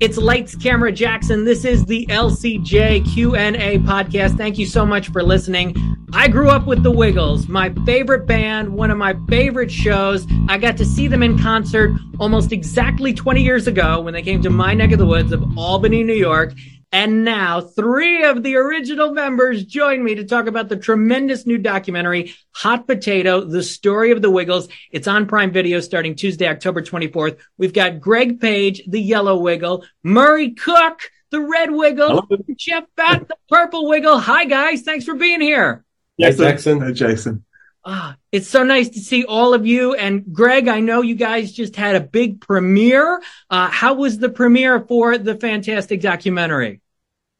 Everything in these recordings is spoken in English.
It's Lights Camera Jackson. This is the LCJ Q&A podcast. Thank you so much for listening. I grew up with the Wiggles, my favorite band, one of my favorite shows. I got to see them in concert almost exactly 20 years ago when they came to my neck of the woods of Albany, New York. And now three of the original members join me to talk about the tremendous new documentary, Hot Potato, the story of the Wiggles. It's on Prime Video starting Tuesday, October 24th. We've got Greg Page, the yellow wiggle, Murray Cook, the red wiggle, Hello. Jeff Fatt, the purple wiggle. Hi guys. Thanks for being here. Hey, Jackson. Hi, Jason. Ah, it's so nice to see all of you. And Greg, I know you guys just had a big premiere. Uh, how was the premiere for the fantastic documentary?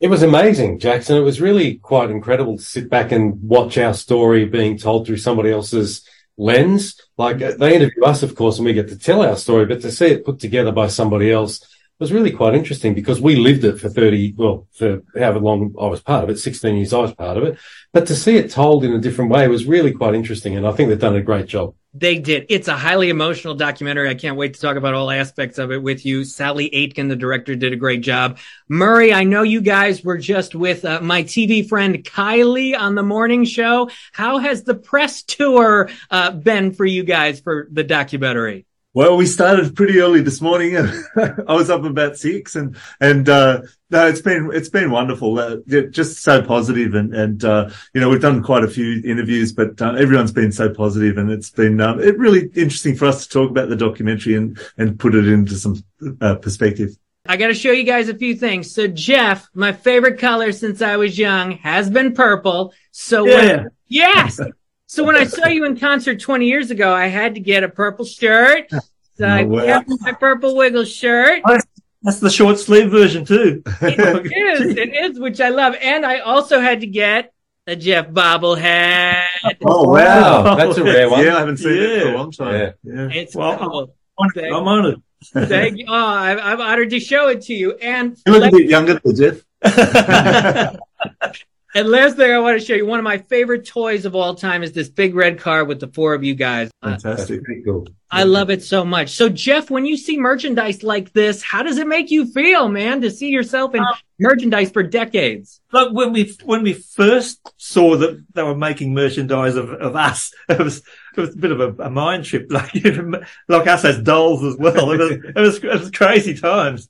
It was amazing, Jackson. It was really quite incredible to sit back and watch our story being told through somebody else's lens. Like uh, they interview us, of course, and we get to tell our story, but to see it put together by somebody else was really quite interesting because we lived it for 30, well, for however long I was part of it, 16 years I was part of it. But to see it told in a different way was really quite interesting. And I think they've done a great job. They did. It's a highly emotional documentary. I can't wait to talk about all aspects of it with you. Sally Aitken, the director, did a great job. Murray, I know you guys were just with uh, my TV friend Kylie on the morning show. How has the press tour uh, been for you guys for the documentary? Well, we started pretty early this morning. And I was up about six and, and, uh, no, it's been, it's been wonderful. Uh, just so positive and, and, uh, you know, we've done quite a few interviews, but uh, everyone's been so positive and it's been, um, it really interesting for us to talk about the documentary and, and put it into some, uh, perspective. I got to show you guys a few things. So, Jeff, my favorite color since I was young has been purple. So, Yeah. when, yes. So when I saw you in concert 20 years ago, I had to get a purple shirt. So I No way. kept my purple wiggle shirt. That's the short sleeve version too. It is, it is, which I love. And I also had to get a Jeff bobblehead. Oh, wow. Oh, that's a rare one. Yeah, I haven't seen it for a Yeah. long time. Yeah. It's Well, cool. I'm honored. Thank you. Oh, I'm, I'm honored to show it to you. And You look a bit younger than Jeff. And last thing I want to show you, one of my favorite toys of all time is this big red car with the four of you guys. Fantastic. pretty cool. I love it so much. So Jeff, when you see merchandise like this, how does it make you feel, man, to see yourself in um, merchandise for decades? Look, when we when we first saw that they were making merchandise of, of us, it was it was a bit of a, a mind trip, like like us as dolls as well. It was it was, it was crazy times.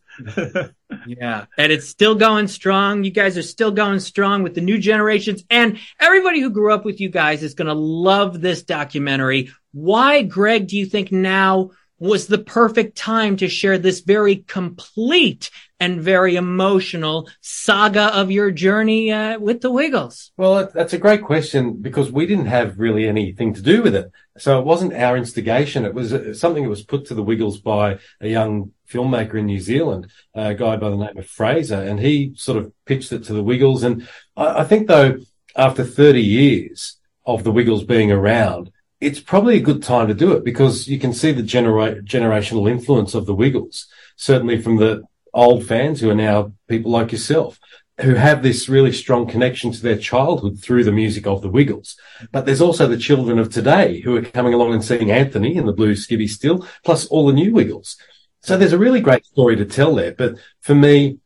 Yeah. And it's still going strong. You guys are still going strong with the new generations and everybody who grew up with you guys is going to love this documentary. Why, Greg, do you think now was the perfect time to share this very complete and very emotional saga of your journey uh, with the Wiggles? Well, that's a great question because we didn't have really anything to do with it. So it wasn't our instigation. It was uh, something that was put to the Wiggles by a young filmmaker in New Zealand, a guy by the name of Fraser, and he sort of pitched it to the Wiggles. And I, I think though, after 30 years of the Wiggles being around, it's probably a good time to do it because you can see the genera- generational influence of the Wiggles, certainly from the old fans who are now people like yourself who have this really strong connection to their childhood through the music of the Wiggles. But there's also the children of today who are coming along and seeing Anthony and the Blue Skivvy still, plus all the new Wiggles. So there's a really great story to tell there. But for me,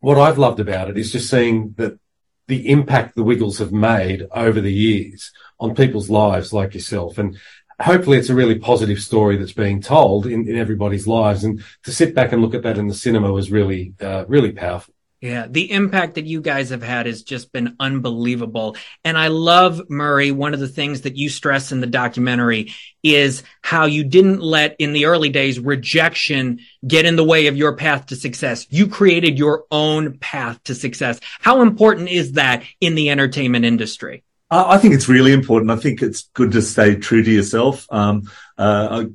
what I've loved about it is just seeing that the impact the Wiggles have made over the years on people's lives like yourself. And hopefully it's a really positive story that's being told in, in everybody's lives. And to sit back and look at that in the cinema was really, uh, really powerful. Yeah, the impact that you guys have had has just been unbelievable. And I love Murray. One of the things that you stress in the documentary is how you didn't let in the early days rejection get in the way of your path to success. You created your own path to success. How important is that in the entertainment industry? I think it's really important. I think it's good to stay true to yourself. Um, uh,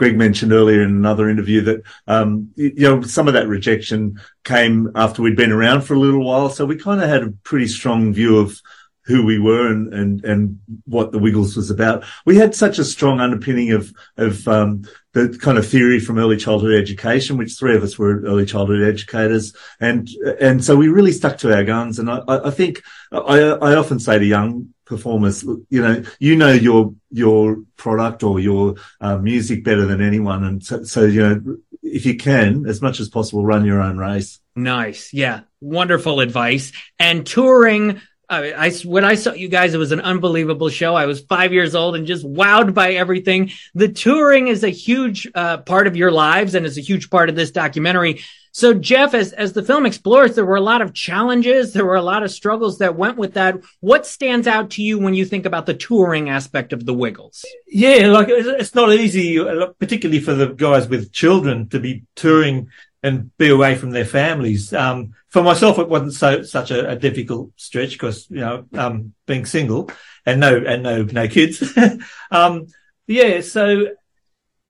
Greg mentioned earlier in another interview that, um, you know, some of that rejection came after we'd been around for a little while. So we kind of had a pretty strong view of who we were and, and, and what the Wiggles was about. We had such a strong underpinning of, of, um, the kind of theory from early childhood education, which three of us were early childhood educators. And, and so we really stuck to our guns. And I, I I think I, I often say to young performers, you know, you know your, your product or your uh, music better than anyone. And so, so, you know, if you can, as much as possible, run your own race. Nice. Yeah. Wonderful advice. And touring, I, I, when I saw you guys, it was an unbelievable show. I was five years old and just wowed by everything. The touring is a huge uh, part of your lives and it's a huge part of this documentary. So, Jeff, as, as the film explores, there were a lot of challenges. There were a lot of struggles that went with that. What stands out to you when you think about the touring aspect of the Wiggles? Yeah, like it's not easy, particularly for the guys with children to be touring and be away from their families. Um, for myself, it wasn't so, such a, a difficult stretch because, you know, um, being single and no, and no, no kids. um, yeah. So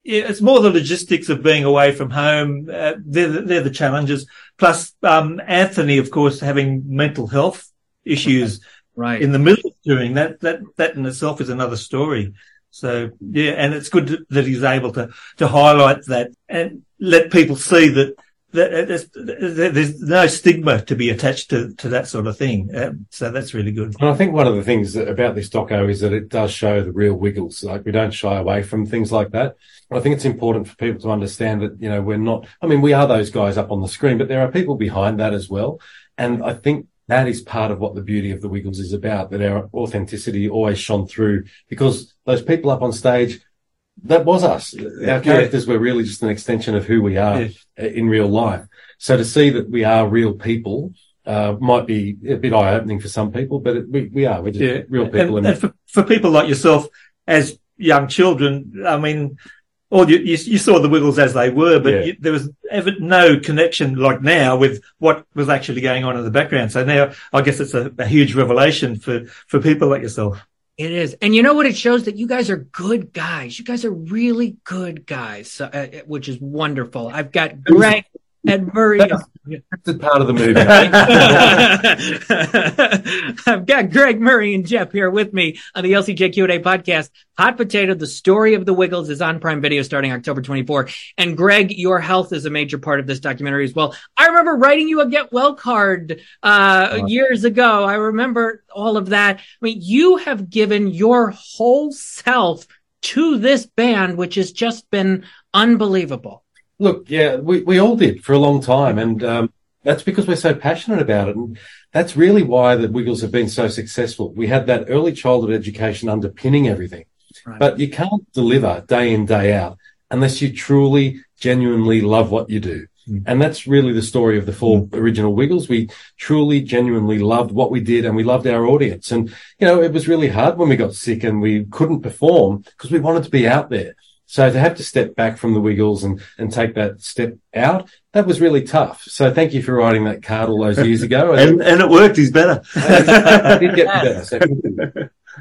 yeah, it's more the logistics of being away from home. Uh, they're, the, they're the challenges. Plus, um, Anthony, of course, having mental health issues right in the middle of doing that, that, that in itself is another story. So yeah, and it's good that he's able to, to highlight that and let people see that there's, there's no stigma to be attached to, to that sort of thing. Um, so that's really good. And I think one of the things about this doco is that it does show the real wiggles. Like we don't shy away from things like that. I think it's important for people to understand that, you know, we're not, I mean, we are those guys up on the screen, but there are people behind that as well. And I think that is part of what the beauty of the Wiggles is about, that our authenticity always shone through because those people up on stage, that was us. Our characters yeah. were really just an extension of who we are yeah. in real life. So to see that we are real people, uh, might be a bit eye opening for some people, but it, we, we are. We're just yeah. real people. And, and for, for people like yourself, as young children, I mean, or you, you, you, saw the Wiggles as they were, but you, there was ever no connection like now with what was actually going on in the background. So now I guess it's a, a huge revelation for, for people like yourself. It is. And you know what? It shows that you guys are good guys. You guys are really good guys, uh, which is wonderful. I've got Greg and Murray. That's part of the movie. I've got Greg Murray and Jeff here with me on the LCJ Q&A podcast. Hot Potato, the story of the Wiggles is on Prime Video starting October 24. And Greg, your health is a major part of this documentary as well. I remember writing you a get well card uh, years ago. I remember all of that. I mean, you have given your whole self to this band, which has just been unbelievable. Look, yeah, we, we all did for a long time. And um, that's because we're so passionate about it. And that's really why the Wiggles have been so successful. We had that early childhood education underpinning everything. Right. But you can't deliver day in, day out unless you truly, genuinely love what you do. Mm. And that's really the story of the four mm. original Wiggles. We truly, genuinely loved what we did and we loved our audience. And, you know, it was really hard when we got sick and we couldn't perform because we wanted to be out there. So to have to step back from the Wiggles and, and take that step out, that was really tough. So thank you for writing that card all those years ago. and, and it worked. He's better. I did get better. So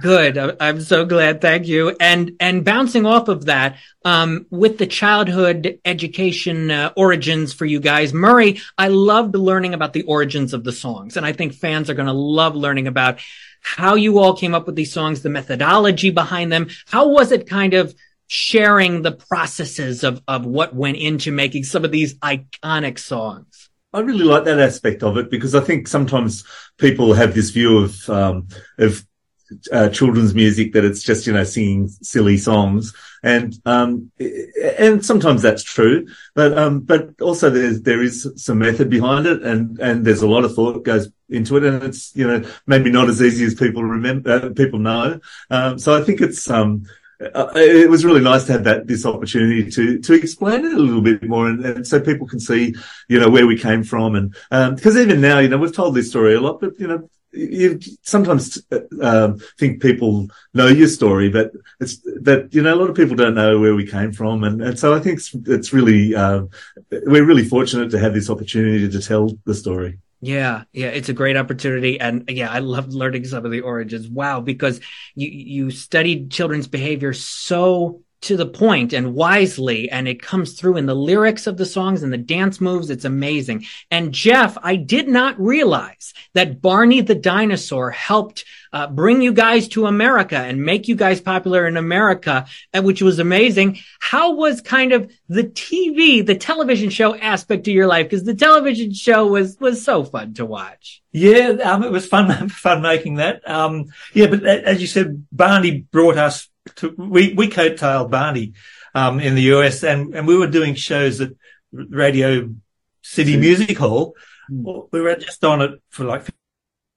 Good. I'm so glad. Thank you. And and bouncing off of that, um, with the childhood education uh, origins for you guys, Murray, I loved learning about the origins of the songs, and I think fans are going to love learning about how you all came up with these songs, the methodology behind them. How was it kind of sharing the processes of, of what went into making some of these iconic songs. I really like that aspect of it because I think sometimes people have this view of um, of uh, children's music that it's just you know singing silly songs and um, and sometimes that's true but um, but also there's there is some method behind it and and there's a lot of thought goes into it and it's you know maybe not as easy as people remember uh, people know um, so I think it's um uh, it was really nice to have that this opportunity to to explain it a little bit more, and, and so people can see, you know, where we came from, and because um, even now, you know, we've told this story a lot, but you know, you sometimes uh, um, think people know your story, but it's that you know a lot of people don't know where we came from, and, and so I think it's, it's really uh, we're really fortunate to have this opportunity to tell the story. Yeah, yeah, it's a great opportunity, and yeah, I loved learning some of the origins. Wow, because you you studied children's behavior so to the point and wisely and it comes through in the lyrics of the songs and the dance moves. It's amazing. And jeff i did not realize that barney the dinosaur helped uh, bring you guys to america and make you guys popular in america uh, which was amazing. How was kind of the tv the television show aspect of your life? Because the television show was was so fun to watch. Yeah um, it was fun fun making that. Um, yeah but as you said barney brought us to, we, we coattailed Barney, um, in the US and, and we were doing shows at Radio City Music Hall. We were just on it for like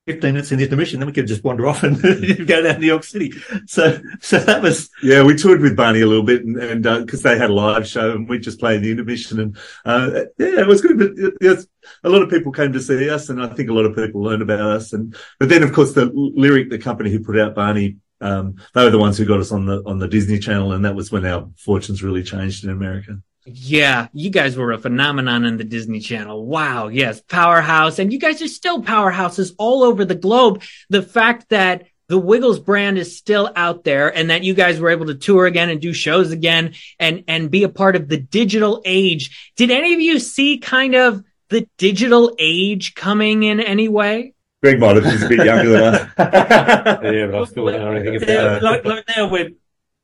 15 minutes in the intermission, then we could just wander off and go down to New York City. So, so that was. Yeah, we toured with Barney a little bit and, and, uh, they had a live show and we just played the intermission and, uh, yeah, it was good. But yes, a lot of people came to see us and I think a lot of people learned about us. And, but then of course the Lyrick, the company who put out Barney, um, they were the ones who got us on the, on the Disney channel. And that was when our fortunes really changed in America. Yeah, you guys were a phenomenon in the Disney Channel. Wow, yes, powerhouse. And you guys are still powerhouses all over the globe. The fact that the Wiggles brand is still out there and that you guys were able to tour again and do shows again and, and be a part of the digital age. Did any of you see kind of the digital age coming in any way? Greg might have, he's a bit younger than us. yeah, but I still don't know anything about Yeah, it. like, like now we're,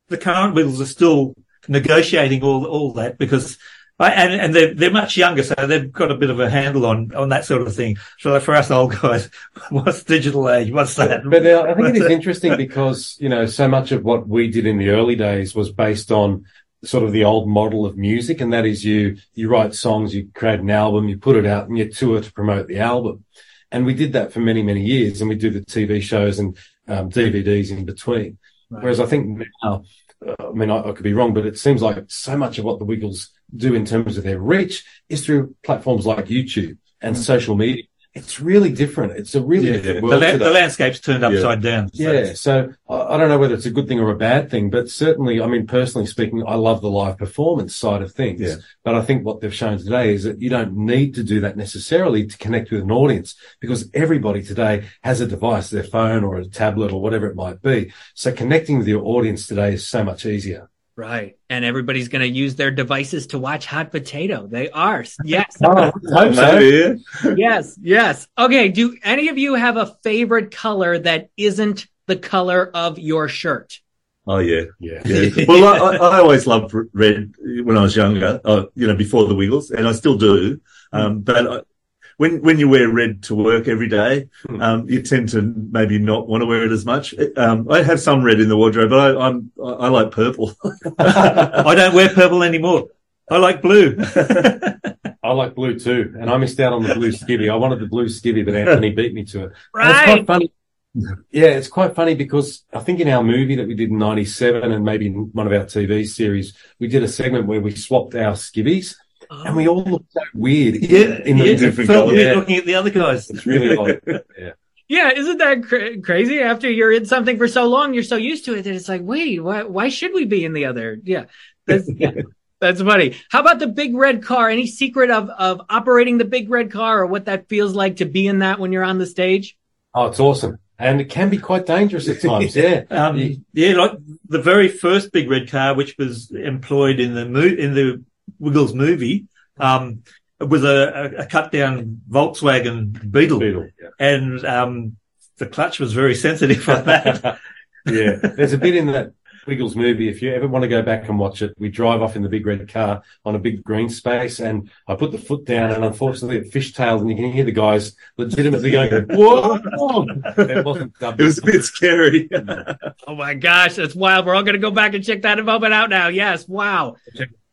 the current Wiggles are still negotiating all, all that because I, and, and they're, they're much younger, so they've got a bit of a handle on, on that sort of thing. So for us old guys, what's digital age? What's that? But uh, I think it is interesting because, you know, so much of what we did in the early days was based on sort of the old model of music. And that is you, you write songs, you create an album, you put it out and you tour to promote the album. And we did that for many, many years. And we do the TV shows and um, DVDs in between. Right. Whereas I think now, uh, I mean, I, I could be wrong, but it seems like so much of what the Wiggles do in terms of their reach is through platforms like YouTube and social media. It's really different. It's a really Yeah, different yeah. The, la- the landscape's turned upside down. So Yeah, so I I don't know whether it's a good thing or a bad thing, but certainly, I mean, personally speaking, I love the live performance side of things. Yeah. But I think what they've shown today is that you don't need to do that necessarily to connect with an audience because everybody today has a device, their phone or a tablet or whatever it might be. So connecting with your audience today is so much easier. Right. And everybody's going to use their devices to watch Hot Potato. They are. Yes. Oh, I hope so. Yes. Yes. Okay. Do any of you have a favorite color that isn't the color of your shirt? Oh yeah. Yeah. Yeah. well, I, I I always loved red when I was younger, uh, you know, before the Wiggles, and I still do. Um, but I, when when you wear red to work every day, Hmm. um, you tend to maybe not want to wear it as much. Um, I have some red in the wardrobe, but I, I'm I, I like purple. I don't wear purple anymore. I like blue. I like blue too, and I missed out on the blue skivvy. I wanted the blue skivvy, but Anthony beat me to it. And it's quite funny. Yeah, it's quite funny because I think in our movie that we did in '97 and maybe in one of our TV series, we did a segment where we swapped our skivvies, and we all looked so weird. yeah. in the yeah. different Felt weird Yeah. looking at the other guys. It's really like, yeah. Yeah. Isn't that cra- crazy? After you're in something for so long, you're so used to it that it's like, wait, why, why should we be in the other? Yeah. That's, yeah. That's funny. How about the big red car? Any secret of, of operating the big red car or what that feels like to be in that when you're on the stage? Oh, it's awesome, and it can be quite dangerous at times. Yeah. Um, Yeah. like the very first big red car, which was employed in the mo- in the Wiggles movie, um, was a, a, a cut down Volkswagen Beetle, Beetle. Yeah. and um, the clutch was very sensitive on that. yeah. There's a bit in that Wiggles movie. If you ever want to go back and watch it, we drive off in the big red car on a big green space and I put the foot down and unfortunately it fishtailed and you can hear the guys legitimately going, whoa, whoa. It wasn't dubbed. it was a bit scary. Oh my gosh, that's wild. We're all going to go back and check that moment out now. Yes. Wow.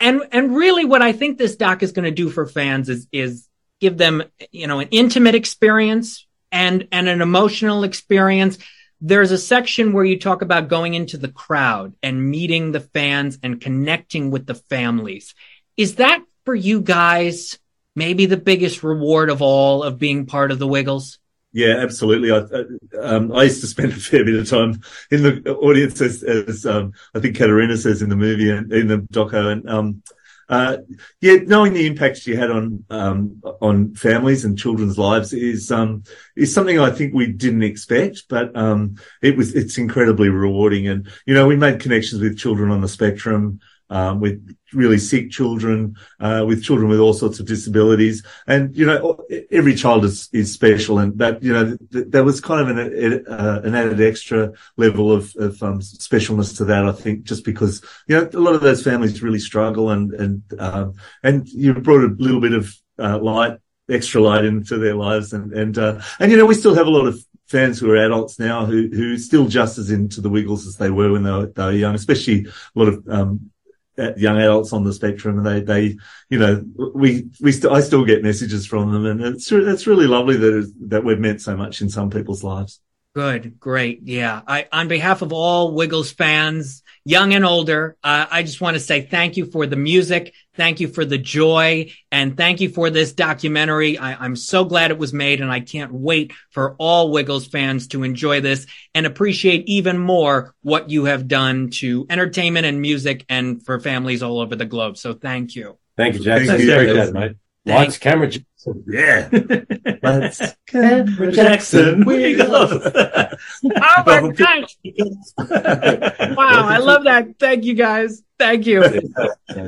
And, and really what I think this doc is going to do for fans is, is give them, you know, an intimate experience and, and an emotional experience. There's a section where you talk about going into the crowd and meeting the fans and connecting with the families. Is that for you guys maybe the biggest reward of all of being part of the Wiggles? Yeah, absolutely. I, um, I used to spend a fair bit of time in the audience, as, as um, I think Caterina says in the movie and in the doco, and um, uh, yeah, knowing the impacts you had on um, on families and children's lives is um, is something I think we didn't expect, but um, it was it's incredibly rewarding. And you know, we made connections with children on the spectrum. Um, with really sick children, uh, with children with all sorts of disabilities. And, you know, every child is, is special. And that, you know, th- there was kind of an, uh, an added extra level of, of, um, specialness to that, I think, just because, you know, a lot of those families really struggle and, and, um, and you brought a little bit of, uh, light, extra light into their lives. And, and, uh, and, you know, we still have a lot of, fans who are adults now who who still just as into the Wiggles as they were when they were, they were young, especially a lot of um, Uh, young adults on the spectrum, and they they you know we we I still get messages from them, and it's it's really lovely that that we've meant so much in some people's lives. Good, great, yeah. I on behalf of all Wiggles fans, young and older, uh, I just want to say thank you for the music, thank you for the joy, and thank you for this documentary. I, I'm so glad it was made, and I can't wait for all Wiggles fans to enjoy this and appreciate even more what you have done to entertainment and music and for families all over the globe. So thank you. Thank you, Jackson. Thank you. Appreciate it, mate. Thank- Lights, camera, Jackson. Yeah, let's Jackson Wiggles. Oh my gosh. Wow, I love that. Thank you guys. Thank you.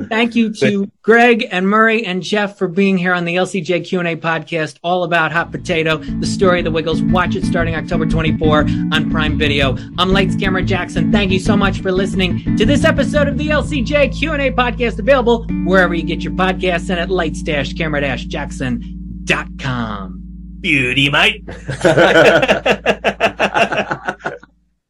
Thank you to Greg and Murray and Jeff for being here on the LCJ Q&A podcast, all about Hot Potato, the story of the Wiggles. Watch it starting October 24 on Prime Video. I'm Lights Camera Jackson. Thank you so much for listening to this episode of the LCJ Q&A podcast, available wherever you get your podcasts and at lights-camera-jackson.com. Beauty, mate.